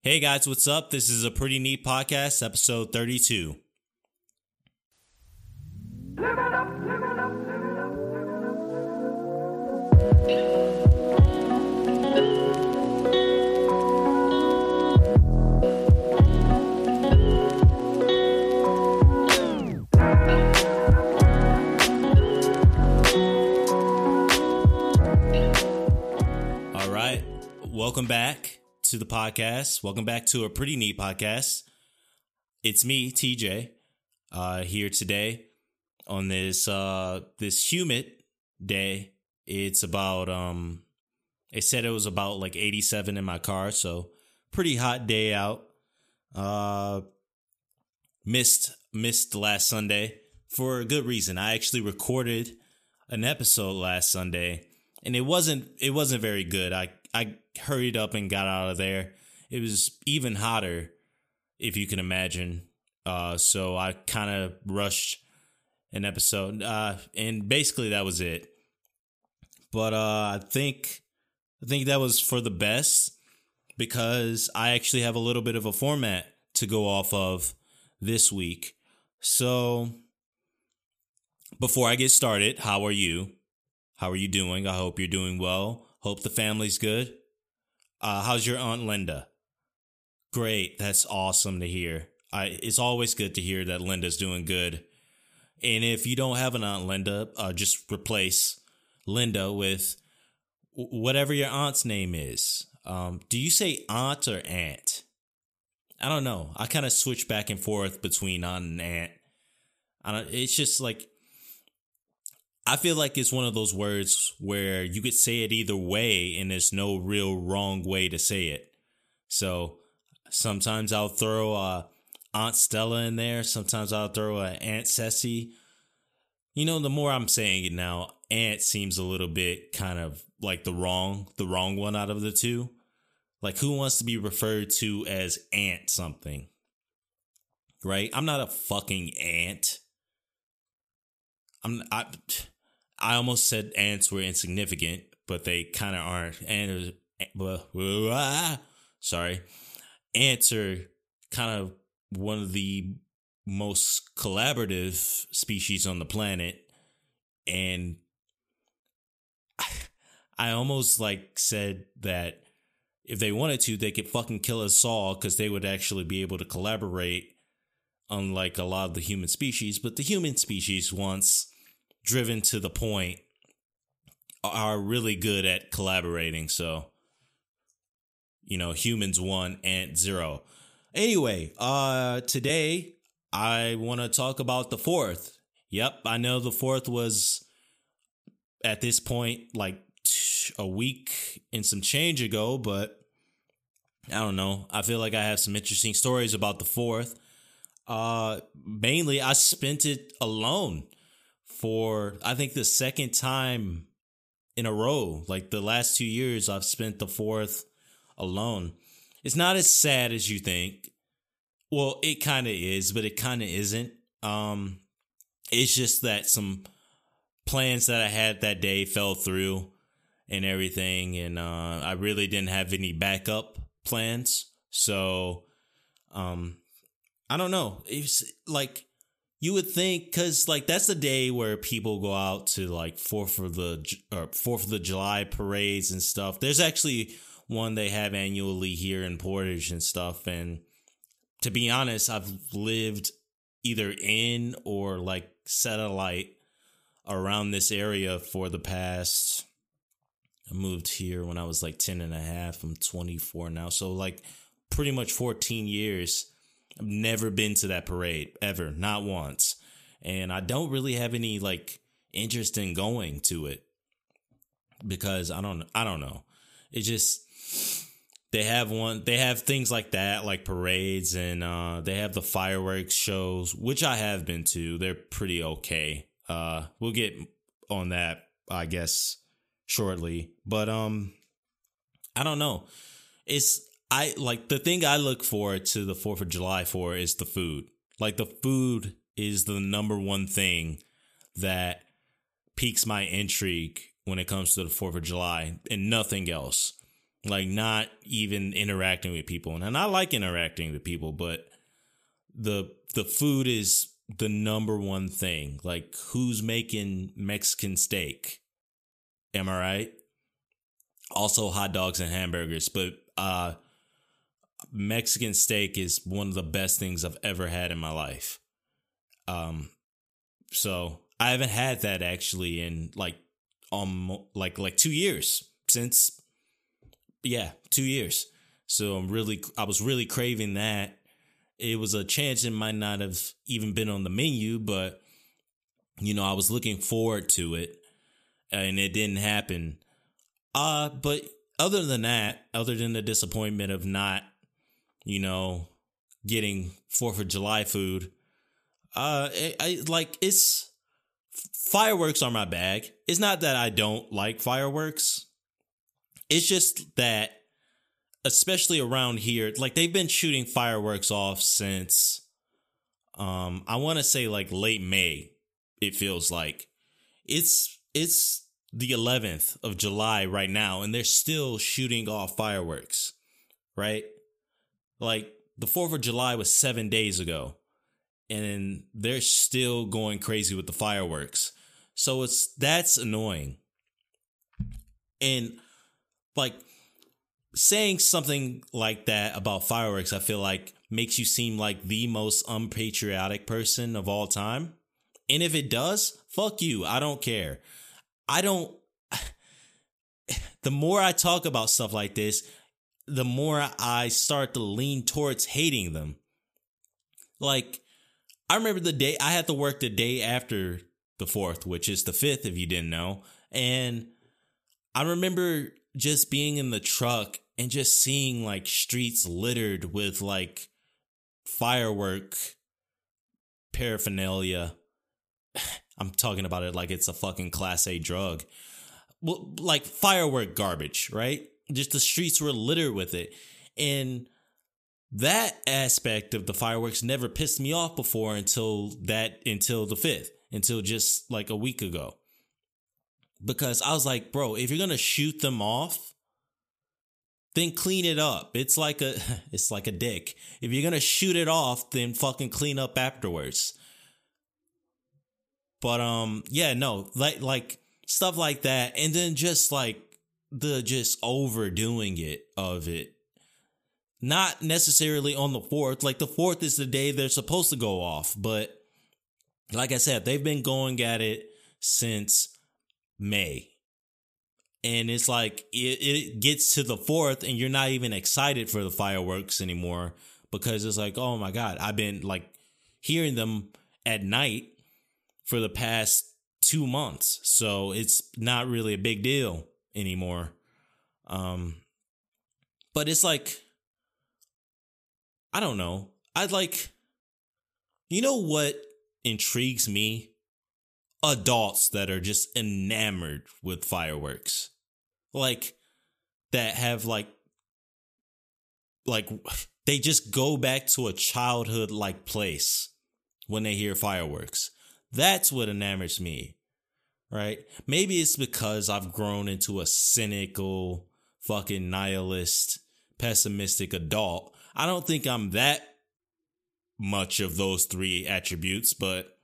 Hey guys, what's up? This is a pretty neat podcast, episode 32. All right, welcome back to the podcast. Welcome back to a pretty neat podcast. It's me, TJ, uh, here today on this uh, this humid day. It's about um, it said it was about like 87 in my car, so pretty hot day out. Uh, missed missed last Sunday for a good reason. I actually recorded an episode last Sunday and it wasn't it wasn't very good. I I hurried up and got out of there. It was even hotter, if you can imagine. Uh, so I kind of rushed an episode, uh, and basically that was it. But uh, I think I think that was for the best because I actually have a little bit of a format to go off of this week. So before I get started, how are you? How are you doing? I hope you're doing well. Hope the family's good. Uh, how's your aunt Linda? Great. That's awesome to hear. I, it's always good to hear that Linda's doing good. And if you don't have an aunt Linda, uh, just replace Linda with whatever your aunt's name is. Um, do you say aunt or aunt? I don't know. I kind of switch back and forth between aunt and aunt. I don't. It's just like I feel like it's one of those words where you could say it either way and there's no real wrong way to say it. So sometimes I'll throw uh, Aunt Stella in there. Sometimes I'll throw a Aunt Ceci. You know, the more I'm saying it now, Aunt seems a little bit kind of like the wrong, the wrong one out of the two. Like who wants to be referred to as Aunt something? Right? I'm not a fucking ant. I'm I I almost said ants were insignificant, but they kind of aren't. And sorry, ants are kind of one of the most collaborative species on the planet, and I almost like said that if they wanted to, they could fucking kill us all because they would actually be able to collaborate, unlike a lot of the human species. But the human species once driven to the point are really good at collaborating. So, you know, humans one, ant zero. Anyway, uh, today I want to talk about the fourth. Yep, I know the fourth was at this point like a week and some change ago, but I don't know. I feel like I have some interesting stories about the fourth. Uh, mainly, I spent it alone for I think the second time in a row. Like the last two years, I've spent the fourth alone. It's not as sad as you think. Well, it kind of is, but it kind of isn't. Um, it's just that some plans that I had that day fell through and everything, and uh, I really didn't have any backup plans. So, um, I don't know. It's like you would think because like that's the day where people go out to like fourth of the or fourth of the july parades and stuff. There's actually one they have annually here in portage and stuff and to be honest i've lived either in or like satellite around this area for the past i moved here when i was like 10 and a half i'm 24 now so like pretty much 14 years I've never been to that parade ever, not once. And I don't really have any like interest in going to it because I don't I don't know. It just they have one they have things like that like parades and uh they have the fireworks shows which I have been to. They're pretty okay. Uh we'll get on that I guess shortly. But um I don't know. It's I like the thing I look forward to the 4th of July for is the food. Like the food is the number one thing that piques my intrigue when it comes to the 4th of July and nothing else. like not even interacting with people. And I like interacting with people, but the the food is the number one thing. Like who's making Mexican steak? Am I right? Also hot dogs and hamburgers, but uh Mexican steak is one of the best things I've ever had in my life. Um so I haven't had that actually in like um like like 2 years since yeah, 2 years. So I'm really I was really craving that it was a chance it might not have even been on the menu, but you know, I was looking forward to it and it didn't happen. Uh, but other than that, other than the disappointment of not, you know, getting 4th of July food, uh, I, I like it's fireworks are my bag. It's not that I don't like fireworks. It's just that especially around here, like they've been shooting fireworks off since um I want to say like late May. It feels like it's it's the 11th of July right now and they're still shooting off fireworks. Right? Like the 4th of July was 7 days ago and they're still going crazy with the fireworks. So it's that's annoying. And like saying something like that about fireworks, I feel like makes you seem like the most unpatriotic person of all time. And if it does, fuck you. I don't care. I don't. The more I talk about stuff like this, the more I start to lean towards hating them. Like, I remember the day I had to work the day after the 4th, which is the 5th, if you didn't know. And I remember just being in the truck and just seeing like streets littered with like firework paraphernalia. I'm talking about it like it's a fucking class A drug. Well, like firework garbage, right? Just the streets were littered with it. And that aspect of the fireworks never pissed me off before until that until the 5th, until just like a week ago. Because I was like, bro, if you're going to shoot them off, then clean it up. It's like a it's like a dick. If you're gonna shoot it off, then fucking clean up afterwards. But um, yeah, no, like like stuff like that, and then just like the just overdoing it of it. Not necessarily on the fourth. Like the fourth is the day they're supposed to go off, but like I said, they've been going at it since May and it's like it, it gets to the fourth and you're not even excited for the fireworks anymore because it's like oh my god i've been like hearing them at night for the past two months so it's not really a big deal anymore um but it's like i don't know i'd like you know what intrigues me adults that are just enamored with fireworks. Like that have like like they just go back to a childhood like place when they hear fireworks. That's what enamors me. Right? Maybe it's because I've grown into a cynical, fucking nihilist, pessimistic adult. I don't think I'm that much of those three attributes, but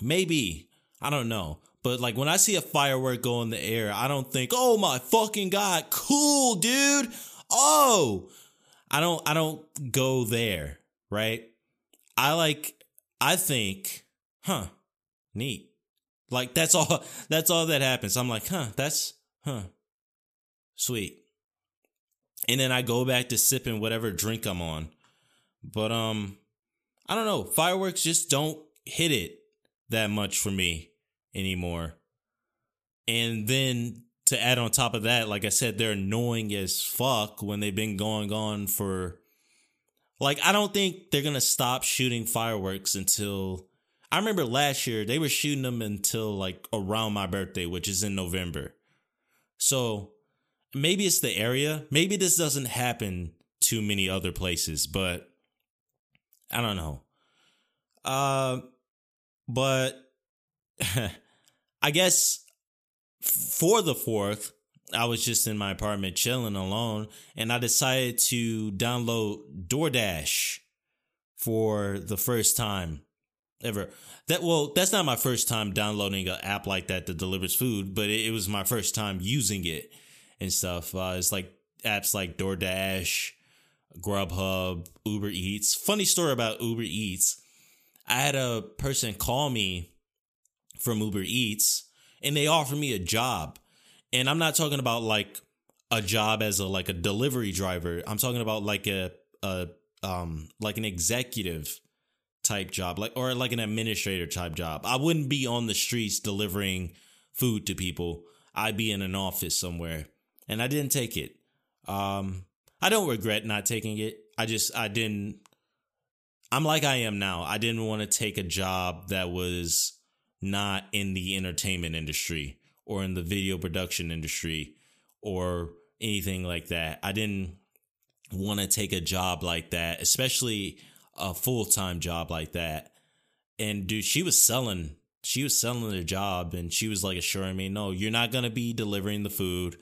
maybe I don't know. But like when I see a firework go in the air, I don't think, "Oh my fucking god, cool, dude." Oh, I don't I don't go there, right? I like I think, "Huh, neat." Like that's all that's all that happens. I'm like, "Huh, that's huh. Sweet." And then I go back to sipping whatever drink I'm on. But um I don't know, fireworks just don't hit it that much for me anymore. And then to add on top of that, like I said, they're annoying as fuck when they've been going on for like I don't think they're gonna stop shooting fireworks until I remember last year they were shooting them until like around my birthday, which is in November. So maybe it's the area. Maybe this doesn't happen too many other places, but I don't know. Uh but I guess for the fourth, I was just in my apartment chilling alone, and I decided to download DoorDash for the first time ever. That well, that's not my first time downloading an app like that that delivers food, but it, it was my first time using it and stuff. Uh, it's like apps like DoorDash, Grubhub, Uber Eats. Funny story about Uber Eats. I had a person call me from Uber Eats and they offered me a job. And I'm not talking about like a job as a like a delivery driver. I'm talking about like a a um like an executive type job, like or like an administrator type job. I wouldn't be on the streets delivering food to people. I'd be in an office somewhere. And I didn't take it. Um I don't regret not taking it. I just I didn't I'm like I am now. I didn't want to take a job that was not in the entertainment industry or in the video production industry or anything like that. I didn't want to take a job like that, especially a full time job like that. And dude, she was selling, she was selling the job and she was like assuring me, no, you're not to be delivering the food.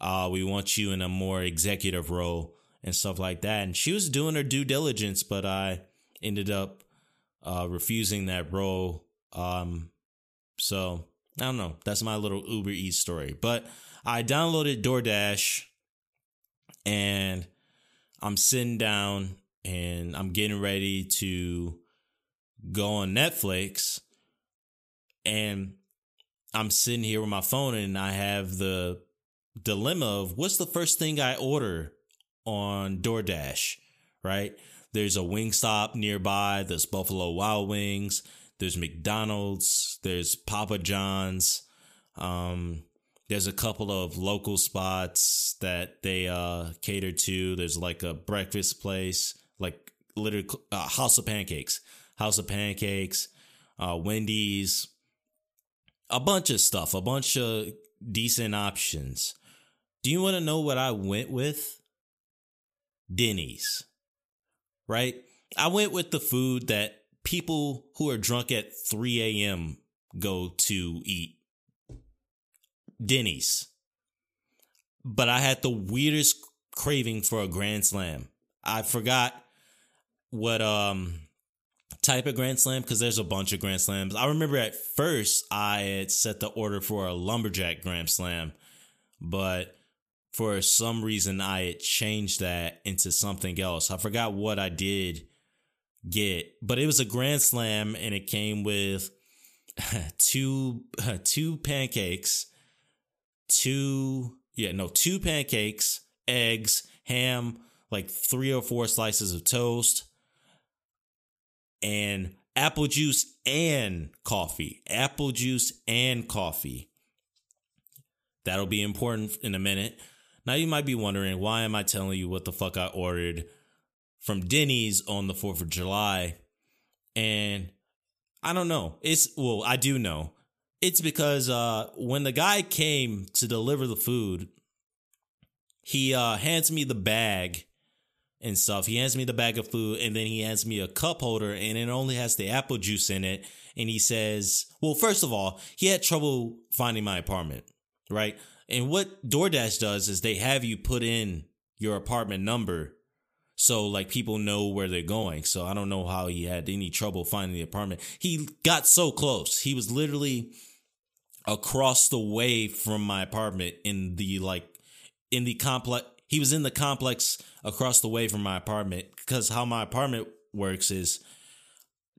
Uh, we want you in a more executive role and stuff like that. And she was doing her due diligence, but I ended up uh, refusing that role. Um, so I don't know. That's my little Uber Eats story. But I downloaded DoorDash and I'm sitting down and I'm getting ready to go on Netflix and I'm sitting here with my phone and I have the dilemma of what's the first thing I order on DoorDash, right? There's a Wingstop nearby, there's Buffalo Wild Wings, there's McDonald's, there's Papa John's. Um, there's a couple of local spots that they uh cater to. There's like a breakfast place, like literally uh, House of Pancakes, House of Pancakes, uh, Wendy's, a bunch of stuff, a bunch of decent options. Do you want to know what I went with? Denny's. Right? I went with the food that people who are drunk at 3 a.m. go to eat. Denny's. But I had the weirdest craving for a Grand Slam. I forgot what um type of Grand Slam because there's a bunch of Grand Slams. I remember at first I had set the order for a lumberjack Grand Slam, but for some reason I had changed that into something else. I forgot what I did get, but it was a grand slam and it came with two two pancakes, two yeah, no, two pancakes, eggs, ham, like three or four slices of toast, and apple juice and coffee. Apple juice and coffee. That'll be important in a minute. Now you might be wondering, why am I telling you what the fuck I ordered from Denny's on the 4th of July? And I don't know. It's, well, I do know. It's because uh, when the guy came to deliver the food, he uh, hands me the bag and stuff. He hands me the bag of food and then he hands me a cup holder and it only has the apple juice in it. And he says, well, first of all, he had trouble finding my apartment, right? And what DoorDash does is they have you put in your apartment number so like people know where they're going. So I don't know how he had any trouble finding the apartment. He got so close. He was literally across the way from my apartment in the like in the complex he was in the complex across the way from my apartment because how my apartment works is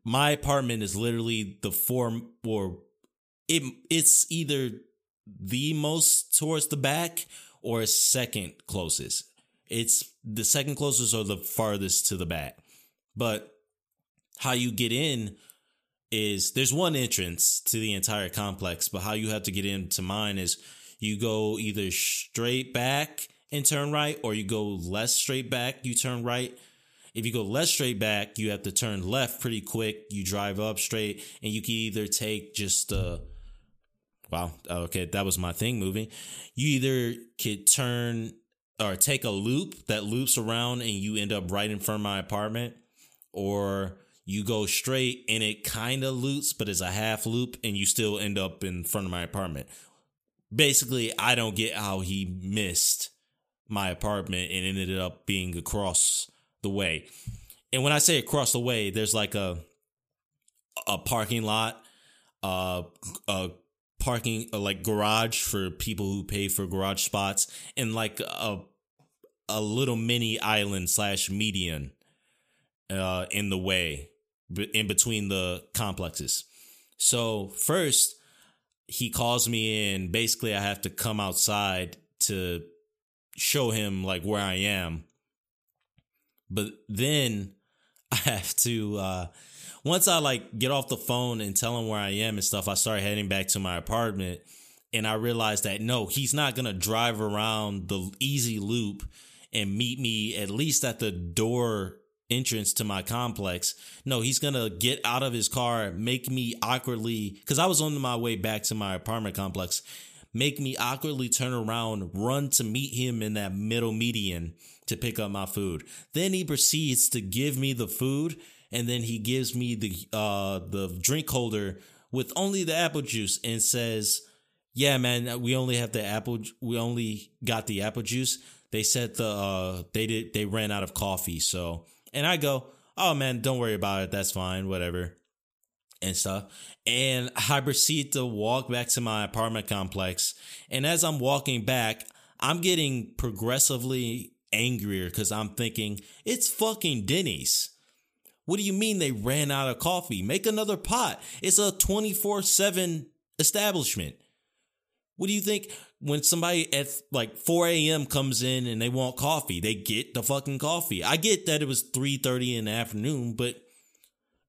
my apartment is literally the form or it it's either the most towards the back or second closest. It's the second closest or the farthest to the back. But how you get in is there's one entrance to the entire complex, but how you have to get into mine is you go either straight back and turn right, or you go less straight back, you turn right. If you go less straight back, you have to turn left pretty quick. You drive up straight, and you can either take just the Wow. Okay, that was my thing moving. You either could turn or take a loop that loops around and you end up right in front of my apartment, or you go straight and it kind of loops, but it's a half loop and you still end up in front of my apartment. basically, I don't get how he missed my apartment and ended up being across the way. And when I say across the way, there's like a a parking lot, uh, a parking uh, like garage for people who pay for garage spots, and like a a little mini island slash median uh, in the way in between the complexes. So first, he calls me in. Basically, I have to come outside to show him like where I am. But then I have to uh once I like get off the phone and tell him where I am and stuff, I start heading back to my apartment and I realized that no, he's not going to drive around the easy loop and meet me at least at the door entrance to my complex. No, he's going to get out of his car, make me awkwardly cuz I was on my way back to my apartment complex, make me awkwardly turn around, run to meet him in that middle median to pick up my food. Then he proceeds to give me the food and then he gives me the uh the drink holder with only the apple juice and says, "Yeah, man, we only have the apple we only got the apple juice. They said the uh they did they ran out of coffee." So, and I go, "Oh man, don't worry about it. That's fine. Whatever." And stuff. And I proceed to walk back to my apartment complex. And as I'm walking back, I'm getting progressively angrier because I'm thinking, it's fucking Denny's. What do you mean they ran out of coffee? Make another pot. It's a 24 7 establishment. What do you think when somebody at like 4 a.m. comes in and they want coffee? They get the fucking coffee. I get that it was 3:30 in the afternoon, but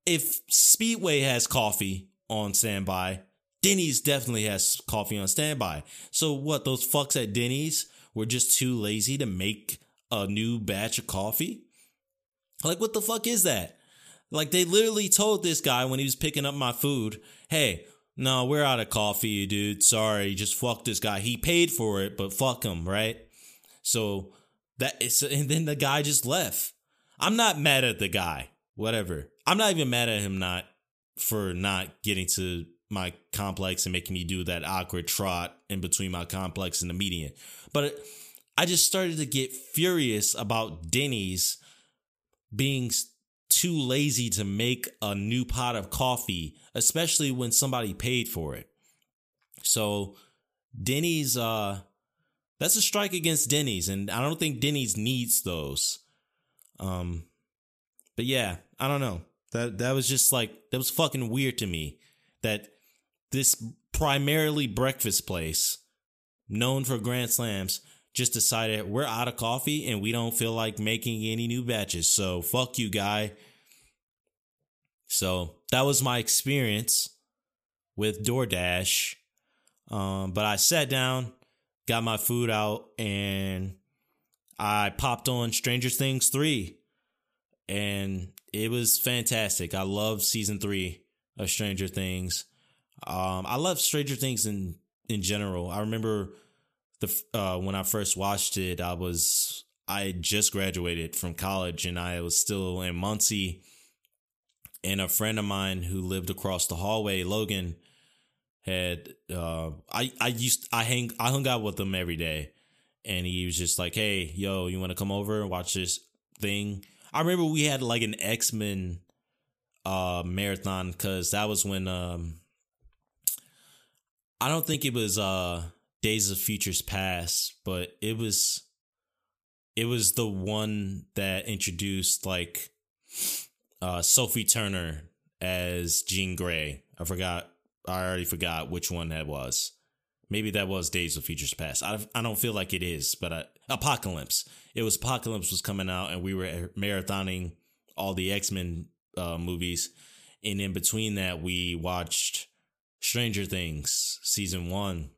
if Speedway has coffee on standby, Denny's definitely has coffee on standby. So what? Those fucks at Denny's were just too lazy to make a new batch of coffee. Like what the fuck is that? Like they literally told this guy when he was picking up my food, "Hey, no, we're out of coffee, dude. Sorry, just fuck this guy. He paid for it, but fuck him, right?" So that is, and then the guy just left. I'm not mad at the guy. Whatever. I'm not even mad at him not for not getting to my complex and making me do that awkward trot in between my complex and the median. But I just started to get furious about Denny's being too lazy to make a new pot of coffee, especially when somebody paid for it. So Denny's uh that's a strike against Denny's and I don't think Denny's needs those. Um but yeah, I don't know. That that was just like that was fucking weird to me that this primarily breakfast place known for grand slams just decided we're out of coffee and we don't feel like making any new batches. So fuck you, guy. So that was my experience with DoorDash. Um, but I sat down, got my food out, and I popped on Stranger Things 3. And it was fantastic. I love season three of Stranger Things. Um, I love Stranger Things in in general. I remember the uh, when I first watched it, I was I just graduated from college and I was still in Muncie. And a friend of mine who lived across the hallway, Logan, had uh, I I used I hang I hung out with him every day, and he was just like, "Hey, yo, you want to come over and watch this thing?" I remember we had like an X Men uh, marathon because that was when um, I don't think it was uh Days of Futures Past, but it was it was the one that introduced like uh Sophie Turner as Jean Grey. I forgot I already forgot which one that was. Maybe that was Days of Futures Past. I I don't feel like it is, but I, Apocalypse. It was Apocalypse was coming out and we were marathoning all the X-Men uh, movies and in between that we watched Stranger Things season 1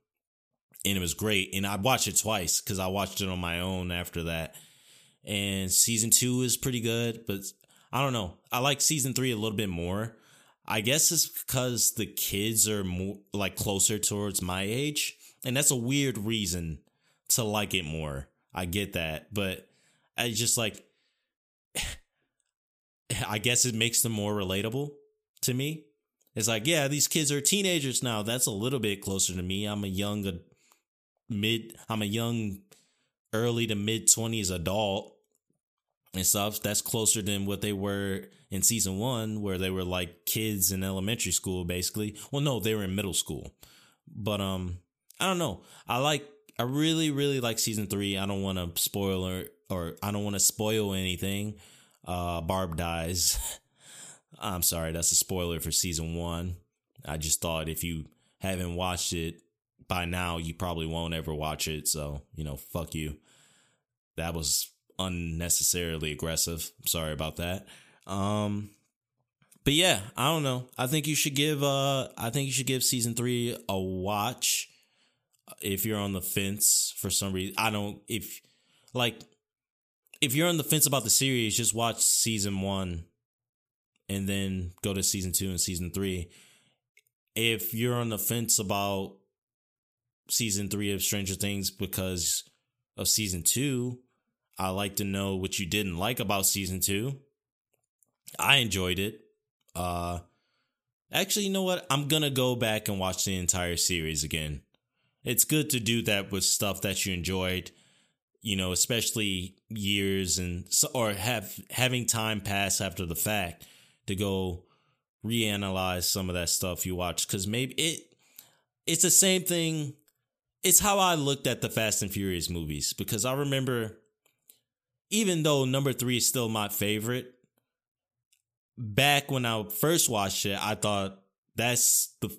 and it was great. And I watched it twice because I watched it on my own after that. And season two is pretty good, but I don't know. I like season three a little bit more. I guess it's because the kids are more like closer towards my age, and that's a weird reason to like it more. I get that, but I just like. I guess it makes them more relatable to me. It's like, yeah, these kids are teenagers now. That's a little bit closer to me. I'm a young mid I'm a young early to mid 20s adult and stuff that's closer than what they were in season 1 where they were like kids in elementary school basically. Well no, they were in middle school. But um I don't know. I like I really really like season 3. I don't want to spoil or, or I don't want to spoil anything. Uh Barb dies. I'm sorry, that's a spoiler for season 1. I just thought if you haven't watched it by now, you probably won't ever watch it. So, you know, fuck you. That was unnecessarily aggressive. Sorry about that. Um, but yeah, I don't know. I think you should give, uh, I think you should give season three a watch if you're on the fence for some reason. I don't, if, like, if you're on the fence about the series, just watch season one and then go to season two and season three if you're on the fence about season three of Stranger Things because of season two, I like to know what you didn't like about season two. I enjoyed it. Uh actually, you know what? I'm gonna go back and watch the entire series again. It's good to do that with stuff that you enjoyed, you know, especially years and or have having time pass after the fact to go reanalyze some of that stuff you watched because maybe it it's the same thing. It's how I looked at the Fast and Furious movies because I remember, even though number three is still my favorite, back when I first watched it, I thought that's the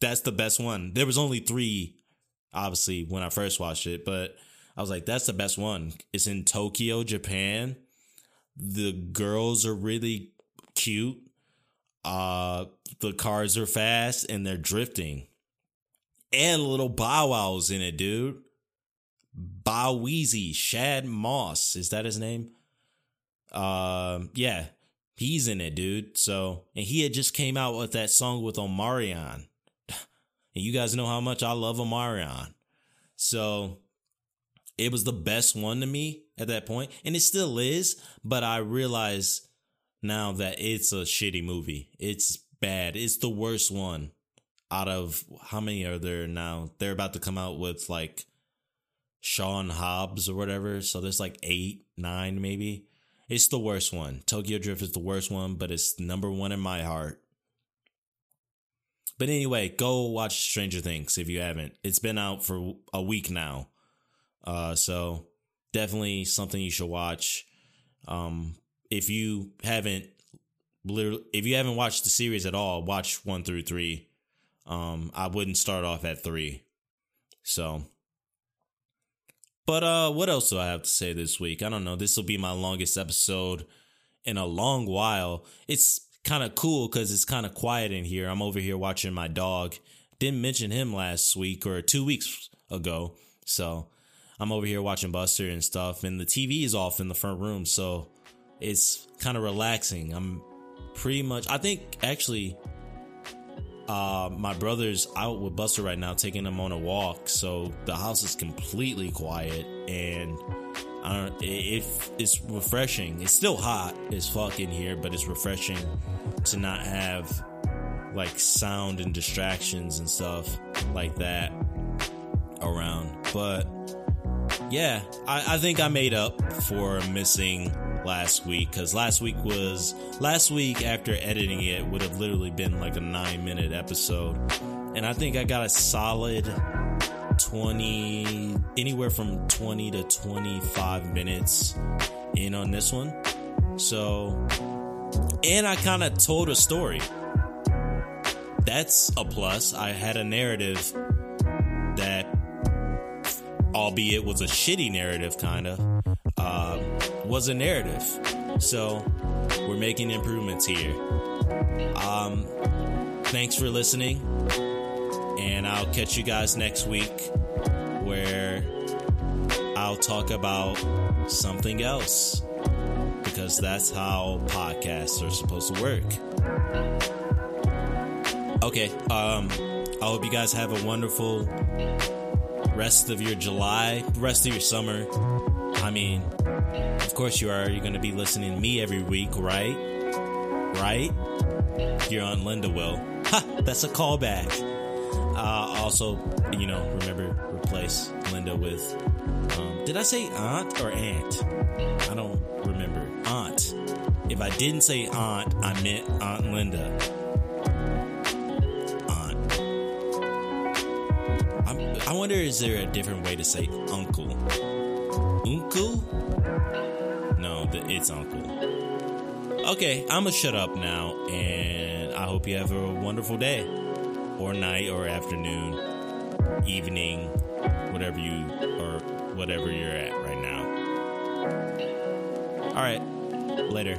that's the best one. There was only three, obviously, when I first watched it, but I was like, that's the best one. It's in Tokyo, Japan. The girls are really cute. Uh, the cars are fast and they're drifting. And little Bow Wow's in it, dude. Bow Shad Moss, is that his name? Uh, yeah, he's in it, dude. So, and he had just came out with that song with Omarion. And you guys know how much I love Omarion. So, it was the best one to me at that point, and it still is. But I realize now that it's a shitty movie. It's bad. It's the worst one out of how many are there now? They're about to come out with like Sean Hobbs or whatever. So there's like eight, nine maybe. It's the worst one. Tokyo Drift is the worst one, but it's number one in my heart. But anyway, go watch Stranger Things if you haven't. It's been out for a week now. Uh, so definitely something you should watch. Um, if you haven't literally, if you haven't watched the series at all, watch one through three. Um, I wouldn't start off at three. So, but uh, what else do I have to say this week? I don't know. This will be my longest episode in a long while. It's kind of cool because it's kind of quiet in here. I'm over here watching my dog. Didn't mention him last week or two weeks ago. So I'm over here watching Buster and stuff, and the TV is off in the front room. So it's kind of relaxing. I'm pretty much, I think actually, uh, my brother's out with Buster right now, taking him on a walk. So the house is completely quiet and I don't, it, it's refreshing. It's still hot as fuck in here, but it's refreshing to not have like sound and distractions and stuff like that around. But yeah, I, I think I made up for missing last week because last week was last week after editing it would have literally been like a nine minute episode. And i think i got a solid 20 anywhere from 20 to 25 minutes in on this one. So and i kind of told a story. That's a plus. I had a narrative that albeit was a shitty narrative kind of uh, was a narrative. So we're making improvements here. Um, thanks for listening, and I'll catch you guys next week where I'll talk about something else because that's how podcasts are supposed to work. Okay, um, I hope you guys have a wonderful rest of your July, rest of your summer. I mean, of course you are. You're going to be listening to me every week, right? Right? You're on Linda Will. Ha! That's a callback. Uh, also, you know, remember replace Linda with. Um, did I say aunt or aunt? I don't remember. Aunt. If I didn't say aunt, I meant Aunt Linda. Aunt. I'm, I wonder, is there a different way to say uncle? Uncle? No, it's uncle. Okay, I'm gonna shut up now, and I hope you have a wonderful day, or night, or afternoon, evening, whatever you or whatever you're at right now. All right, later.